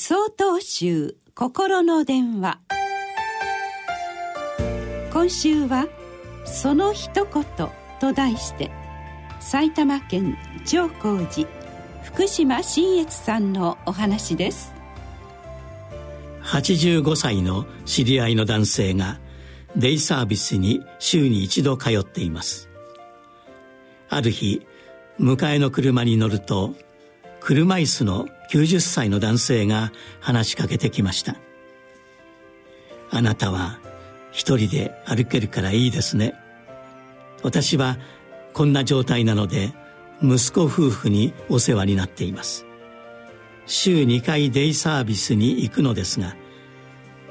総統集心の電話。今週は「その一言」と題して埼玉県長光寺福島新越さんのお話です。85歳の知り合いの男性がデイサービスに週に一度通っています。ある日迎えの車に乗ると車椅子の90歳の男性が話しかけてきました「あなたは一人で歩けるからいいですね」私はこんな状態なので息子夫婦にお世話になっています。週2回デイサービスに行くのですが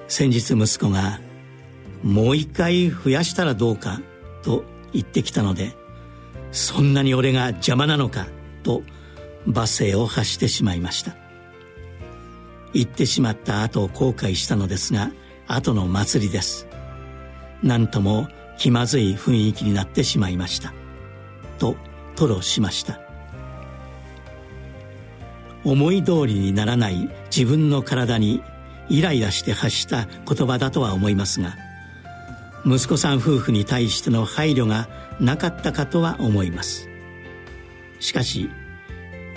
先日息子が「もう一回増やしたらどうか」と言ってきたので「そんなに俺が邪魔なのか」と罵声を発してしまいました。言ってしまった後後悔したのですが後の祭りです。何とも気まずい雰囲気になってしまいました。と吐露しました。思い通りにならない自分の体にイライラして発した言葉だとは思いますが息子さん夫婦に対しての配慮がなかったかとは思います。しかし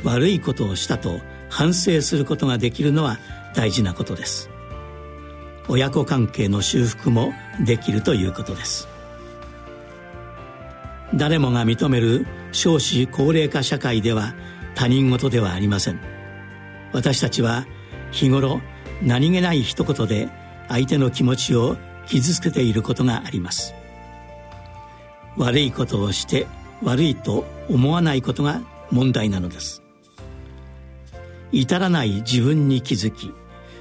悪いことをしたと反省することができるのは大事なことです。親子関係の修復もできるということです。誰もが認める少子高齢化社会では他人事ではありません。私たちは日頃何気ない一言で相手の気持ちを傷つけていることがあります。悪いことをして悪いと思わないことが問題なのです。至らない自分に気づき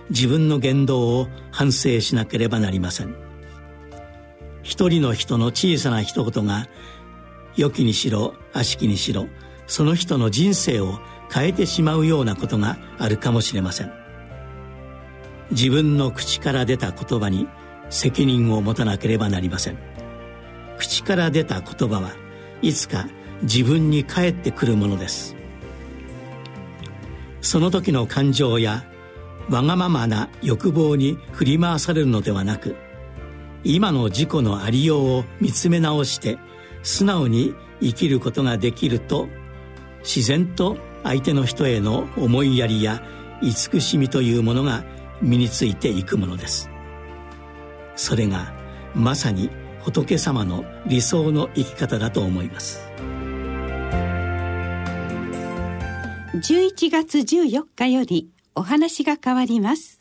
自分の言動を反省しなければなりません。一人の人の小さな一言が良きにしろ悪しきにしろその人の人生を変えてしまうようなことがあるかもしれません。自分の口から出た言葉に責任を持たなければなりません。口から出た言葉はいつか自分に返ってくるものです。その時の感情やわがままな欲望に振り回されるのではなく今の自己のありようを見つめ直して素直に生きることができると自然と相手の人への思いやりや慈しみというものが身についていくものです。それがまさに仏様の理想の生き方だと思います。11月14日よりお話が変わります。